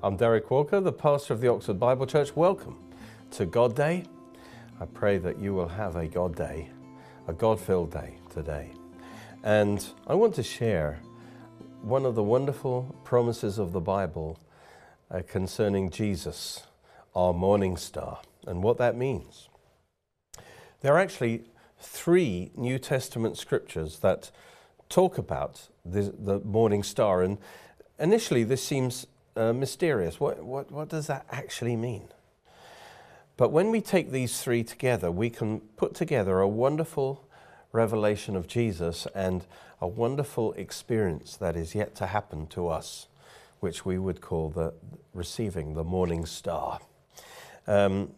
I'm Derek Walker, the pastor of the Oxford Bible Church. Welcome to God Day. I pray that you will have a God Day, a God filled day today. And I want to share one of the wonderful promises of the Bible uh, concerning Jesus, our morning star, and what that means. There are actually three New Testament scriptures that talk about the, the morning star, and initially this seems uh, mysterious. What, what, what does that actually mean? But when we take these three together, we can put together a wonderful revelation of Jesus and a wonderful experience that is yet to happen to us, which we would call the receiving the morning star. Um,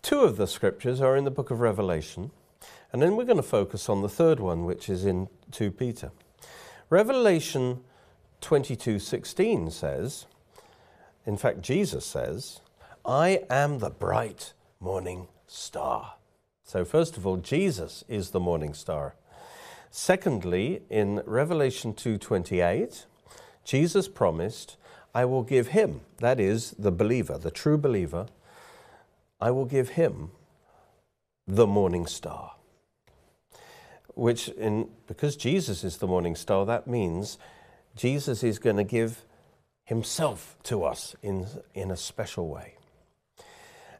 two of the scriptures are in the book of Revelation, and then we're going to focus on the third one, which is in 2 Peter. Revelation 22:16 says, in fact Jesus says, I am the bright morning star. So first of all, Jesus is the morning star. Secondly, in Revelation 2:28, Jesus promised, I will give him, that is the believer, the true believer, I will give him the morning star. Which in because Jesus is the morning star, that means Jesus is going to give himself to us in, in a special way.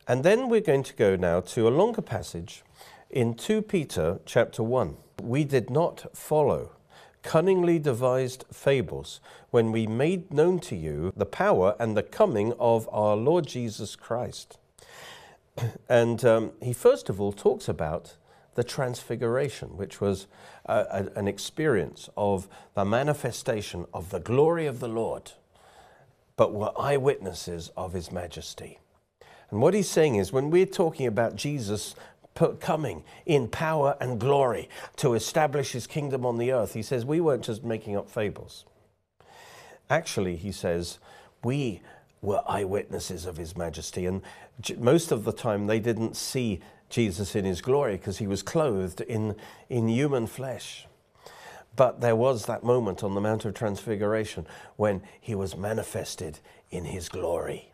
And then we're going to go now to a longer passage in 2 Peter chapter 1. We did not follow cunningly devised fables when we made known to you the power and the coming of our Lord Jesus Christ. And um, he first of all talks about the transfiguration, which was a, a, an experience of the manifestation of the glory of the Lord, but were eyewitnesses of his majesty. And what he's saying is when we're talking about Jesus coming in power and glory to establish his kingdom on the earth, he says we weren't just making up fables. Actually, he says, we were eyewitnesses of his majesty. And most of the time, they didn't see Jesus in his glory because he was clothed in, in human flesh. But there was that moment on the Mount of Transfiguration when he was manifested in his glory.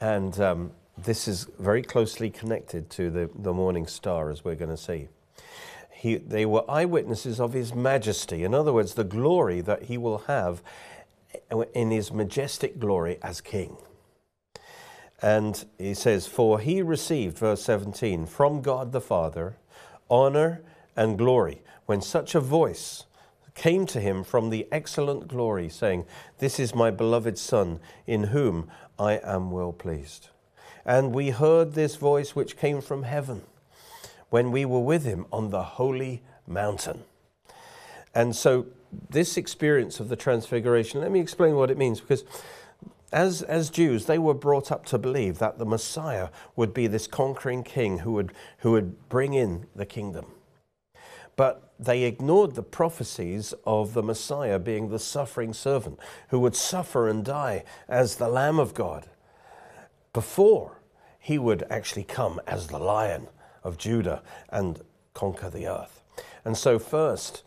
And um, this is very closely connected to the, the morning star, as we're going to see. He, they were eyewitnesses of his majesty. In other words, the glory that he will have in his majestic glory as king. And he says, For he received, verse 17, from God the Father, honor and glory, when such a voice came to him from the excellent glory, saying, This is my beloved Son, in whom I am well pleased. And we heard this voice which came from heaven when we were with him on the holy mountain. And so, this experience of the transfiguration, let me explain what it means because as, as Jews, they were brought up to believe that the Messiah would be this conquering king who would, who would bring in the kingdom. But they ignored the prophecies of the Messiah being the suffering servant who would suffer and die as the Lamb of God before he would actually come as the Lion of Judah and conquer the earth. And so, first,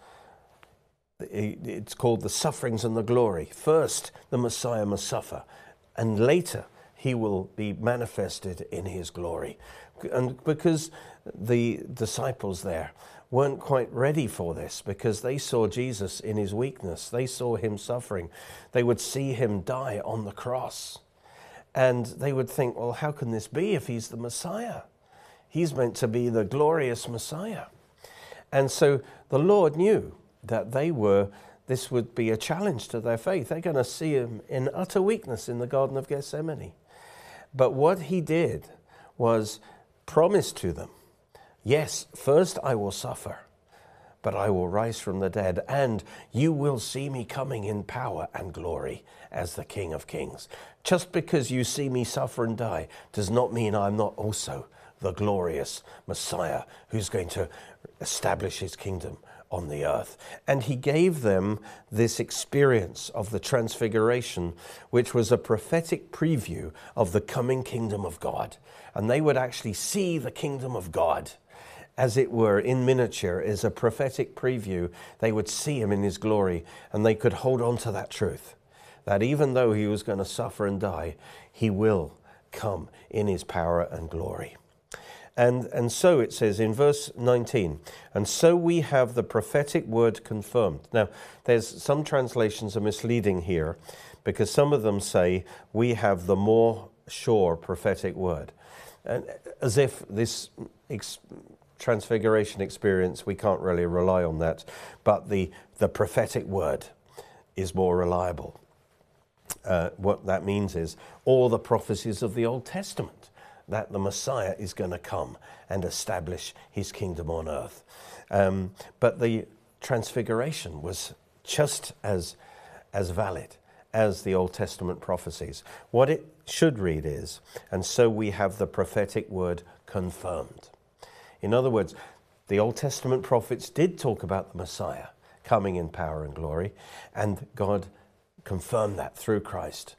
it's called the sufferings and the glory. First, the Messiah must suffer, and later, he will be manifested in his glory. And because the disciples there weren't quite ready for this, because they saw Jesus in his weakness, they saw him suffering, they would see him die on the cross. And they would think, well, how can this be if he's the Messiah? He's meant to be the glorious Messiah. And so the Lord knew that they were, this would be a challenge to their faith. They're going to see him in utter weakness in the Garden of Gethsemane. But what he did was promise to them, yes, first I will suffer, but I will rise from the dead, and you will see me coming in power and glory as the King of Kings. Just because you see me suffer and die does not mean I'm not also the glorious Messiah who's going to establish his kingdom on the earth. And he gave them this experience of the transfiguration, which was a prophetic preview of the coming kingdom of God. And they would actually see the kingdom of God as it were, in miniature, is a prophetic preview. They would see him in his glory and they could hold on to that truth that even though he was going to suffer and die, he will come in his power and glory. And, and so it says in verse 19, and so we have the prophetic word confirmed. Now, there's some translations are misleading here because some of them say we have the more sure prophetic word. And as if this ex- transfiguration experience, we can't really rely on that, but the, the prophetic word is more reliable. Uh, what that means is all the prophecies of the Old Testament that the Messiah is going to come and establish his kingdom on earth. Um, but the transfiguration was just as, as valid as the Old Testament prophecies. What it should read is, and so we have the prophetic word confirmed. In other words, the Old Testament prophets did talk about the Messiah coming in power and glory, and God confirmed that through Christ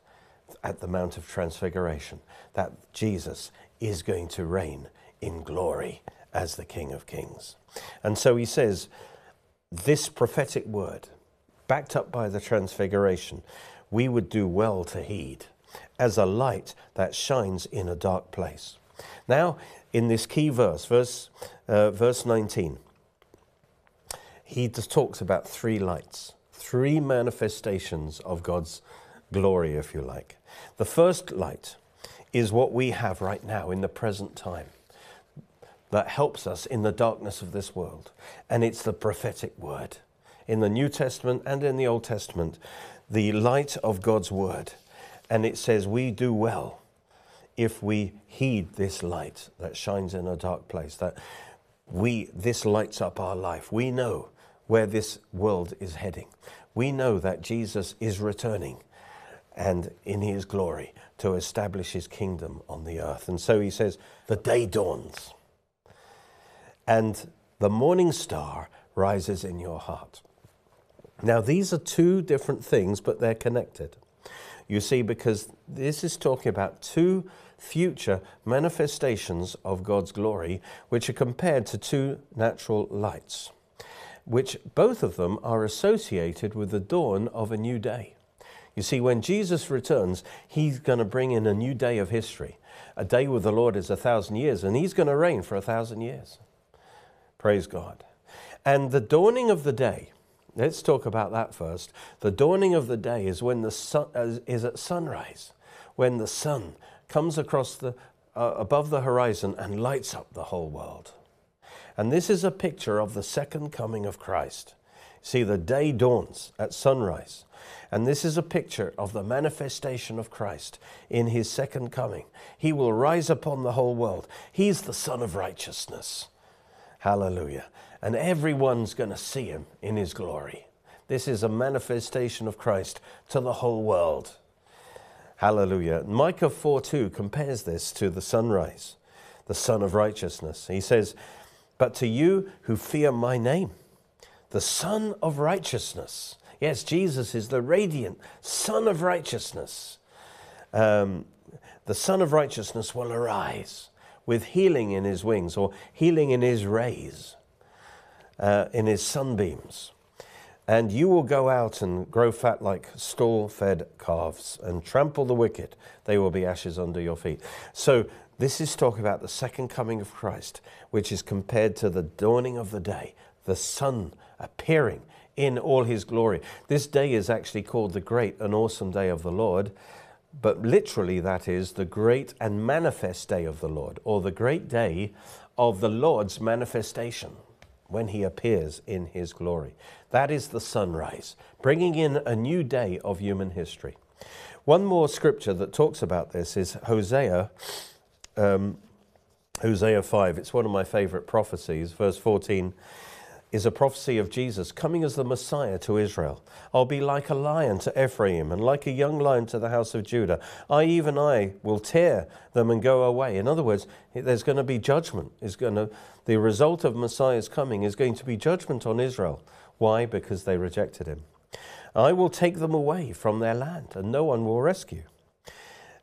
at the Mount of Transfiguration that Jesus is going to reign in glory as the King of Kings. And so he says, this prophetic word, backed up by the Transfiguration, we would do well to heed as a light that shines in a dark place. Now, in this key verse, verse, uh, verse 19, he just talks about three lights, three manifestations of God's glory, if you like. The first light is what we have right now in the present time that helps us in the darkness of this world. And it's the prophetic word. In the New Testament and in the Old Testament, the light of God's word. And it says, We do well if we heed this light that shines in a dark place, that we, this lights up our life. We know where this world is heading. We know that Jesus is returning and in his glory to establish his kingdom on the earth. And so he says, The day dawns, and the morning star rises in your heart. Now, these are two different things, but they're connected. You see, because this is talking about two future manifestations of God's glory, which are compared to two natural lights, which both of them are associated with the dawn of a new day. You see, when Jesus returns, he's going to bring in a new day of history. A day with the Lord is a thousand years, and he's going to reign for a thousand years. Praise God. And the dawning of the day, let's talk about that first. The dawning of the day is when the sun is at sunrise, when the sun comes across the uh, above the horizon and lights up the whole world. And this is a picture of the second coming of Christ. See, the day dawns at sunrise. And this is a picture of the manifestation of Christ in his second coming. He will rise upon the whole world. He's the Son of righteousness. Hallelujah. And everyone's going to see him in his glory. This is a manifestation of Christ to the whole world. Hallelujah. Malachi 4 2 compares this to the sunrise, the Son of righteousness. He says, But to you who fear my name, the Son of righteousness, Yes, Jesus is the radiant Son of righteousness. Um, the Son of righteousness will arise with healing in his wings or healing in his rays, uh, in his sunbeams. And you will go out and grow fat like stall fed calves and trample the wicked. They will be ashes under your feet. So, this is talking about the second coming of Christ, which is compared to the dawning of the day, the sun appearing in all his glory. This day is actually called the great and awesome day of the Lord, but literally that is the great and manifest day of the Lord, or the great day of the Lord's manifestation when he appears in his glory. That is the sunrise, bringing in a new day of human history. One more scripture that talks about this is Hosea. Um, Hosea 5. It's one of my favorite prophecies. Verse 14 is a prophecy of Jesus coming as the Messiah to Israel. I'll be like a lion to Ephraim and like a young lion to the house of Judah. I, even I, will tear them and go away. In other words, there's going to be judgment. Is going to, the result of Messiah's coming is going to be judgment on Israel. Why? Because they rejected him. I will take them away from their land and no one will rescue.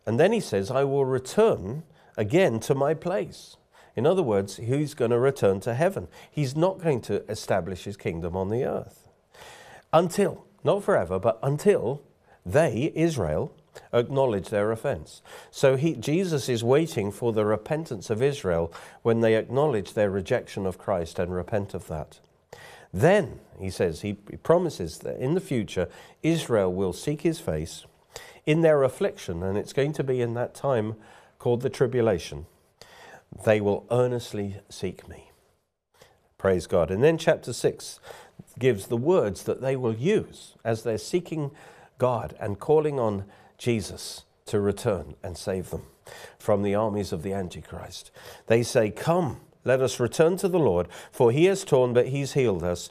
And then he says, I will return again to my place in other words, he's going to return to heaven. He's not going to establish his kingdom on the earth. Until, not forever, but until they, Israel, acknowledge their offense. So he, Jesus is waiting for the repentance of Israel when they acknowledge their rejection of Christ and repent of that. Then, he says, he promises that in the future, Israel will seek his face in their affliction, and it's going to be in that time called the tribulation. They will earnestly seek me. Praise God. And then chapter 6 gives the words that they will use as they're seeking God and calling on Jesus to return and save them from the armies of the Antichrist. They say, Come, let us return to the Lord, for he has torn, but he's healed us,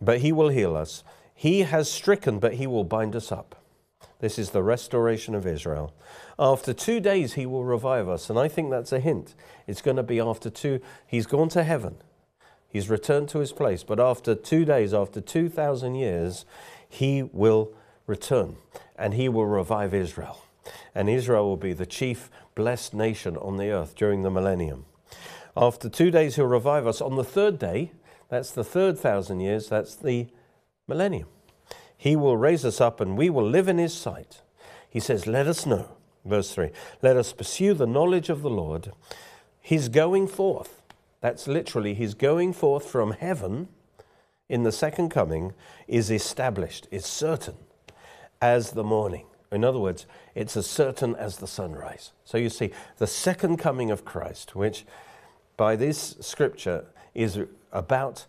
but he will heal us. He has stricken, but he will bind us up. This is the restoration of Israel. After two days, he will revive us. And I think that's a hint. It's going to be after two. He's gone to heaven, he's returned to his place. But after two days, after 2,000 years, he will return and he will revive Israel. And Israel will be the chief blessed nation on the earth during the millennium. After two days, he'll revive us. On the third day, that's the third thousand years, that's the millennium. He will raise us up and we will live in his sight. He says, Let us know. Verse 3 Let us pursue the knowledge of the Lord. He's going forth. That's literally, he's going forth from heaven in the second coming, is established, is certain as the morning. In other words, it's as certain as the sunrise. So you see, the second coming of Christ, which by this scripture is about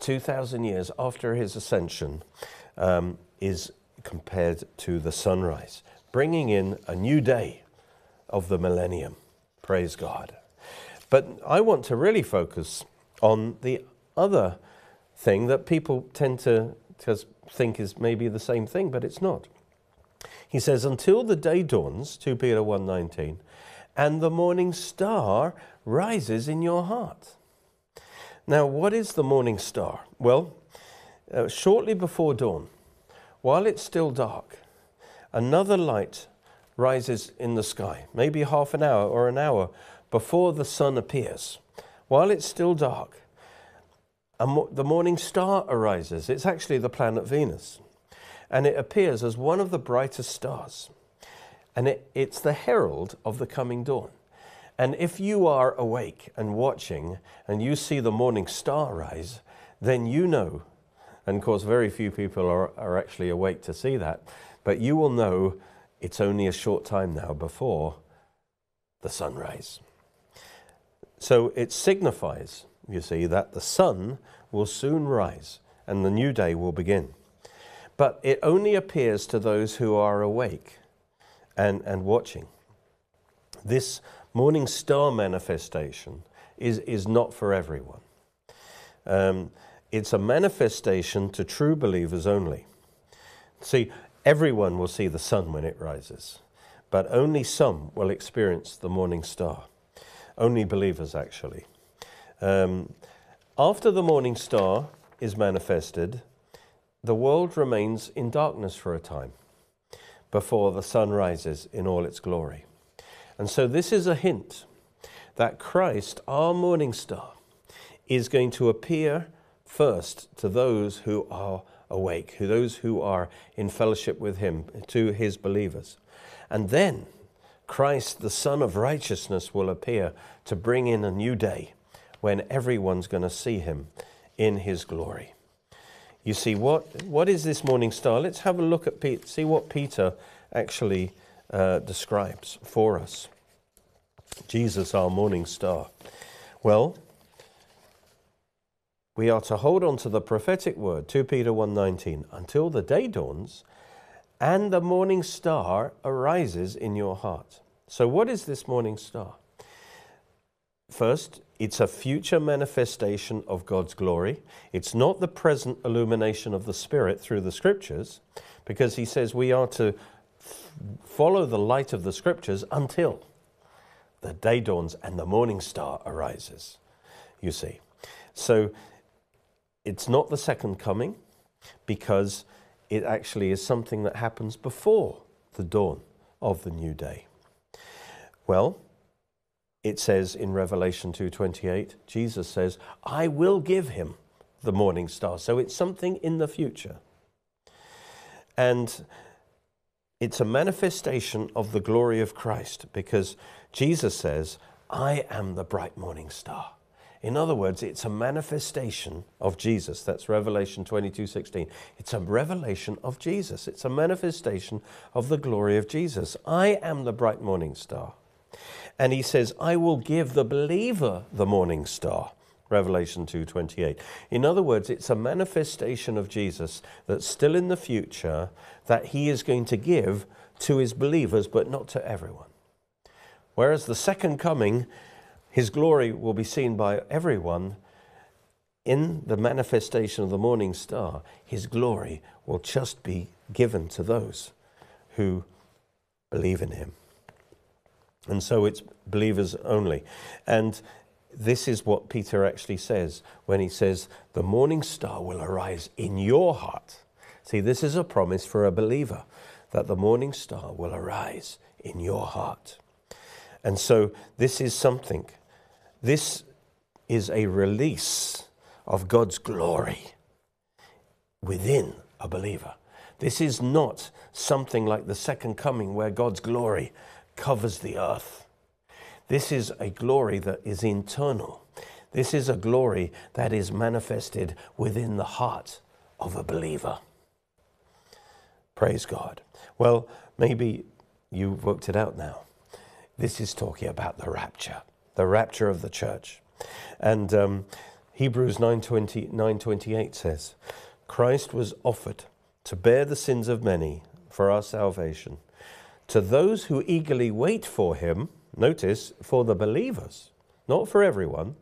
2,000 years after his ascension, um, is compared to the sunrise, bringing in a new day of the millennium. Praise God. But I want to really focus on the other thing that people tend to think is maybe the same thing, but it's not. He says, until the day dawns, 2 Peter 1.19, and the morning star rises in your heart. Now, what is the morning star? Well, uh, shortly before dawn, while it's still dark, another light rises in the sky, maybe half an hour or an hour before the sun appears. While it's still dark, mo- the morning star arises. It's actually the planet Venus. And it appears as one of the brightest stars. And it, it's the herald of the coming dawn. And if you are awake and watching and you see the morning star rise, then you know, and of course, very few people are, are actually awake to see that, but you will know it's only a short time now before the sunrise. So it signifies, you see, that the sun will soon rise and the new day will begin. But it only appears to those who are awake and, and watching. This morning star manifestation is, is not for everyone. Um, it's a manifestation to true believers only. See, everyone will see the sun when it rises, but only some will experience the morning star. Only believers, actually. Um, after the morning star is manifested, the world remains in darkness for a time before the sun rises in all its glory. And so, this is a hint that Christ, our morning star, is going to appear first to those who are awake, to those who are in fellowship with Him, to His believers. And then Christ, the Son of Righteousness, will appear to bring in a new day when everyone's going to see Him in His glory. You see, what, what is this morning star? Let's have a look at Pete, see what Peter actually uh, describes for us. Jesus, our morning star. Well, we are to hold on to the prophetic word 2 peter 1.19 until the day dawns and the morning star arises in your heart so what is this morning star first it's a future manifestation of god's glory it's not the present illumination of the spirit through the scriptures because he says we are to follow the light of the scriptures until the day dawns and the morning star arises. You see. So it's not the second coming because it actually is something that happens before the dawn of the new day. Well, it says in Revelation 2:28, Jesus says, "I will give him the morning star." So it's something in the future. And it's a manifestation of the glory of Christ because Jesus says, I am the bright morning star. In other words, it's a manifestation of Jesus. That's Revelation 22 16. It's a revelation of Jesus. It's a manifestation of the glory of Jesus. I am the bright morning star. And he says, I will give the believer the morning star. Revelation 2:28. In other words, it's a manifestation of Jesus that's still in the future that he is going to give to his believers but not to everyone. Whereas the second coming his glory will be seen by everyone in the manifestation of the morning star. His glory will just be given to those who believe in him. And so it's believers only. And this is what Peter actually says when he says, The morning star will arise in your heart. See, this is a promise for a believer that the morning star will arise in your heart. And so this is something this is a release of God's glory within a believer. This is not something like the second coming where God's glory covers the earth. This is a glory that is internal. This is a glory that is manifested within the heart of a believer. Praise God. Well, maybe you've worked it out now. This is talking about the rapture the rapture of the church. And um, Hebrews 9:20, 9:28 says, Christ was offered to bear the sins of many for our salvation. To those who eagerly wait for him, notice, for the believers, not for everyone,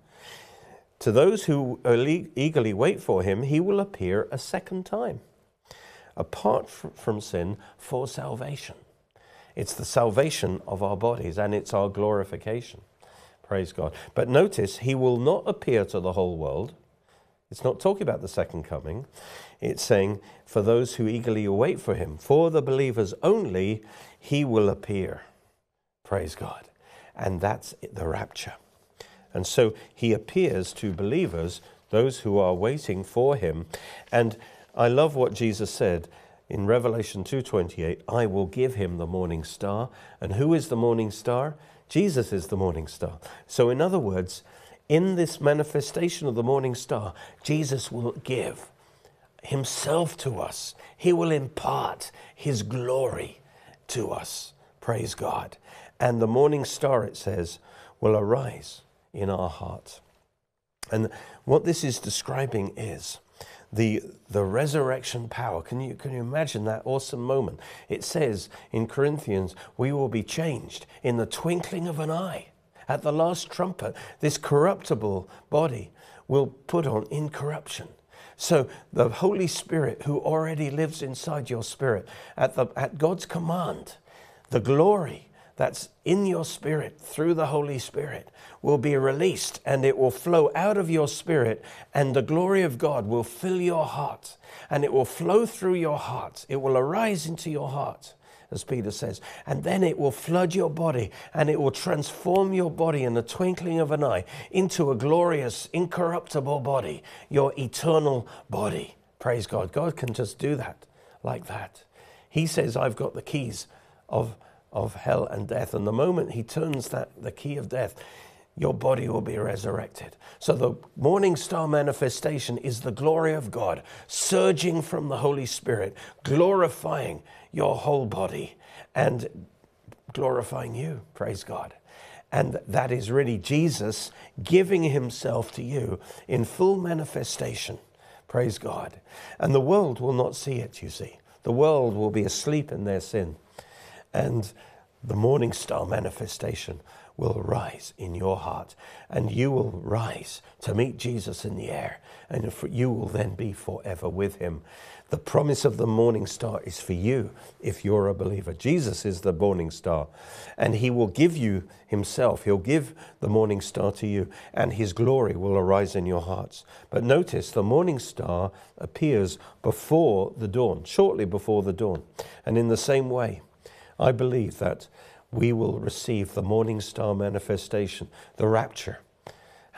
to those who eagerly wait for him, he will appear a second time, apart from sin, for salvation. It's the salvation of our bodies and it's our glorification. Praise God. But notice, he will not appear to the whole world. It's not talking about the second coming. It's saying, for those who eagerly await for him, for the believers only, he will appear. Praise God. And that's the rapture. And so he appears to believers, those who are waiting for him. And I love what Jesus said in Revelation 2:28, I will give him the morning star. And who is the morning star? Jesus is the morning star. So, in other words, in this manifestation of the morning star, Jesus will give himself to us. He will impart his glory to us. Praise God. And the morning star, it says, will arise in our hearts. And what this is describing is the, the resurrection power. Can you, can you imagine that awesome moment? It says in Corinthians, we will be changed in the twinkling of an eye. At the last trumpet, this corruptible body will put on incorruption. So the Holy Spirit, who already lives inside your spirit, at, the, at God's command, the glory that's in your spirit through the Holy Spirit will be released and it will flow out of your spirit, and the glory of God will fill your heart and it will flow through your heart. It will arise into your heart, as Peter says, and then it will flood your body and it will transform your body in the twinkling of an eye into a glorious, incorruptible body, your eternal body. Praise God. God can just do that like that. He says, I've got the keys of of hell and death. And the moment he turns that the key of death, your body will be resurrected. So the morning star manifestation is the glory of God surging from the Holy Spirit, glorifying your whole body and glorifying you. Praise God. And that is really Jesus giving himself to you in full manifestation. Praise God. And the world will not see it, you see. The world will be asleep in their sin and the morning star manifestation will rise in your heart, and you will rise to meet Jesus in the air, and you will then be forever with him. The promise of the morning star is for you if you're a believer. Jesus is the morning star, and he will give you himself. He'll give the morning star to you, and his glory will arise in your hearts. But notice the morning star appears before the dawn, shortly before the dawn. And in the same way, I believe that we will receive the morning star manifestation, the rapture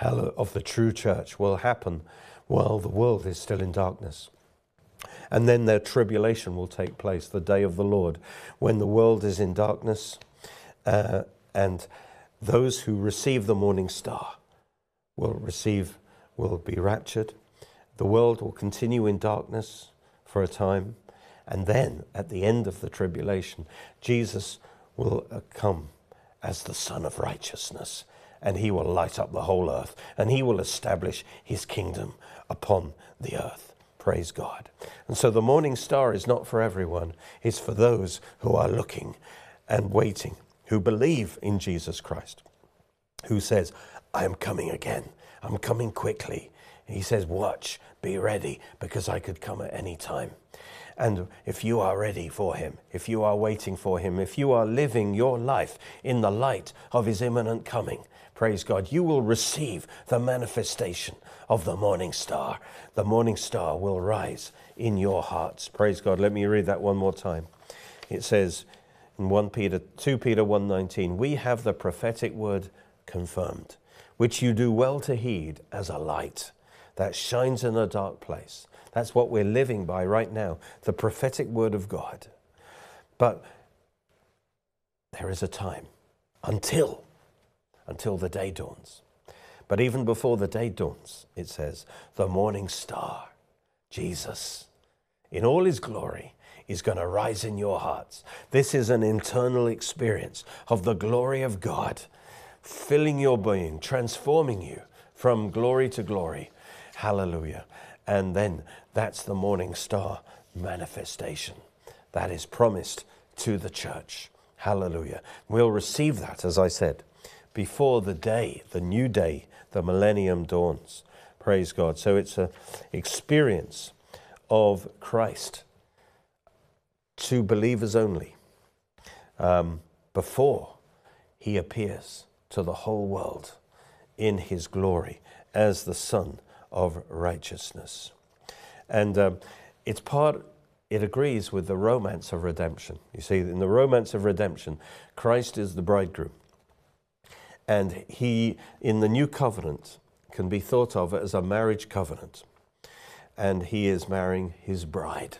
of the true church will happen while the world is still in darkness. And then their tribulation will take place, the day of the Lord, when the world is in darkness uh, and those who receive the morning star will receive, will be raptured. The world will continue in darkness for a time. And then at the end of the tribulation, Jesus will uh, come as the Son of Righteousness, and he will light up the whole earth, and he will establish his kingdom upon the earth. Praise God. And so the morning star is not for everyone, it's for those who are looking and waiting, who believe in Jesus Christ, who says, I am coming again, I'm coming quickly. He says, Watch, be ready, because I could come at any time. And if you are ready for Him, if you are waiting for Him, if you are living your life in the light of His imminent coming, praise God, you will receive the manifestation of the morning star. The morning star will rise in your hearts. Praise God. Let me read that one more time. It says in 1 Peter 2 Peter 1:19, "We have the prophetic word confirmed, which you do well to heed as a light that shines in a dark place." That's what we're living by right now, the prophetic word of God. But there is a time until until the day dawns. But even before the day dawns, it says, the morning star, Jesus, in all his glory, is going to rise in your hearts. This is an internal experience of the glory of God filling your being, transforming you from glory to glory. Hallelujah. And then that's the morning star manifestation that is promised to the church. Hallelujah. We'll receive that, as I said, before the day, the new day, the millennium dawns. Praise God. So it's an experience of Christ to believers only um, before he appears to the whole world in his glory as the Son of righteousness. And um, it's part, it agrees with the romance of redemption. You see, in the romance of redemption, Christ is the bridegroom. And he, in the new covenant, can be thought of as a marriage covenant. And he is marrying his bride.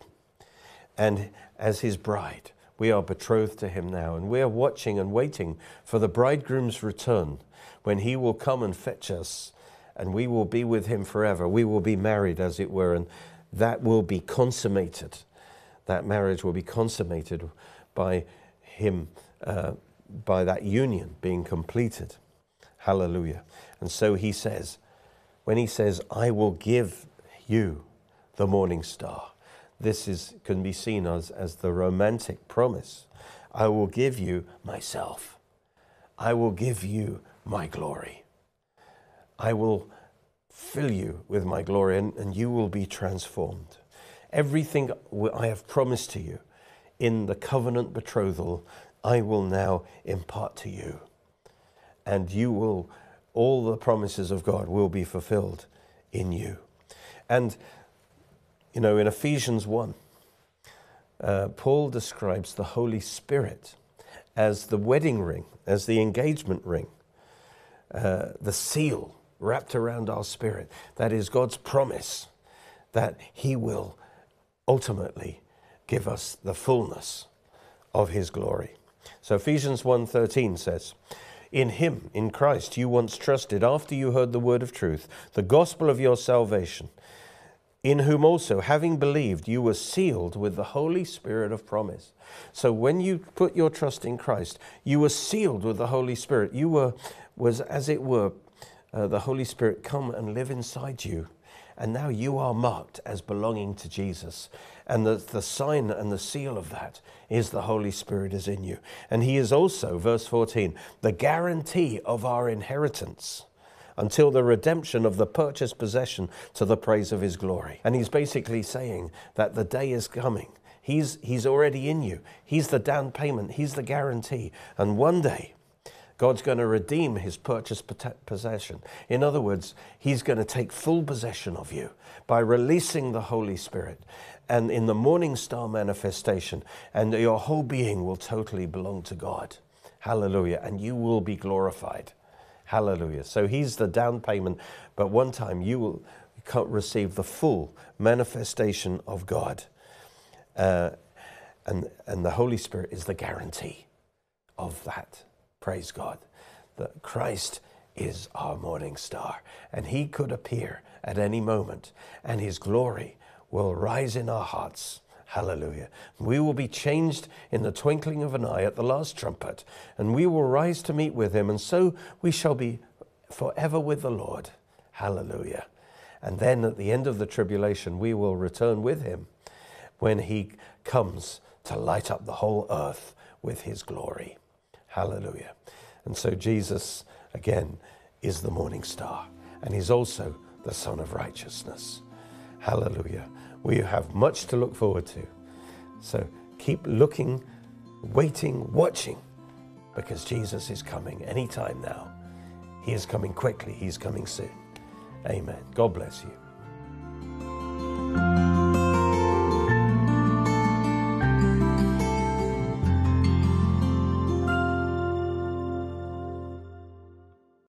And as his bride, we are betrothed to him now. And we are watching and waiting for the bridegroom's return when he will come and fetch us and we will be with him forever. We will be married, as it were, and that will be consummated. That marriage will be consummated by him, uh, by that union being completed. Hallelujah. And so he says, when he says, I will give you the morning star, this is, can be seen as, as the romantic promise. I will give you myself. I will give you my glory. I will fill you with my glory and, and you will be transformed. Everything I have promised to you in the covenant betrothal, I will now impart to you. And you will, all the promises of God will be fulfilled in you. And, you know, in Ephesians 1, uh, Paul describes the Holy Spirit as the wedding ring, as the engagement ring, uh, the seal wrapped around our spirit. That is God's promise that He will ultimately give us the fullness of His glory. So Ephesians 1:13 says, in him, in Christ, you once trusted after you heard the word of truth, the gospel of your salvation, in whom also, having believed, you were sealed with the Holy Spirit of promise. So when you put your trust in Christ, you were sealed with the Holy Spirit. You were, was as it were, uh, the Holy Spirit come and live inside you. And now you are marked as belonging to Jesus. And the, the sign and the seal of that is the Holy Spirit is in you. And He is also, verse 14, the guarantee of our inheritance until the redemption of the purchased possession to the praise of His glory. And He's basically saying that the day is coming. He's, he's already in you. He's the down payment. He's the guarantee. And one day, God's going to redeem his purchased possession. In other words, he's going to take full possession of you by releasing the Holy Spirit and in the morning star manifestation, and your whole being will totally belong to God. Hallelujah. And you will be glorified. Hallelujah. So he's the down payment, but one time you will receive the full manifestation of God. Uh, and, and the Holy Spirit is the guarantee of that. Praise God. That Christ is our morning star, and He could appear at any moment, and His glory will rise in our hearts. Hallelujah. We will be changed in the twinkling of an eye at the last trumpet, and we will rise to meet with Him, and so we shall be forever with the Lord. Hallelujah. And then at the end of the tribulation, we will return with Him when He comes to light up the whole earth with His glory. Hallelujah. And so Jesus, again, is the morning star, and He's also the Son of Righteousness. Hallelujah. We have much to look forward to. So keep looking, waiting, watching, because Jesus is coming anytime now. He is coming quickly, He's coming soon. Amen. God bless you.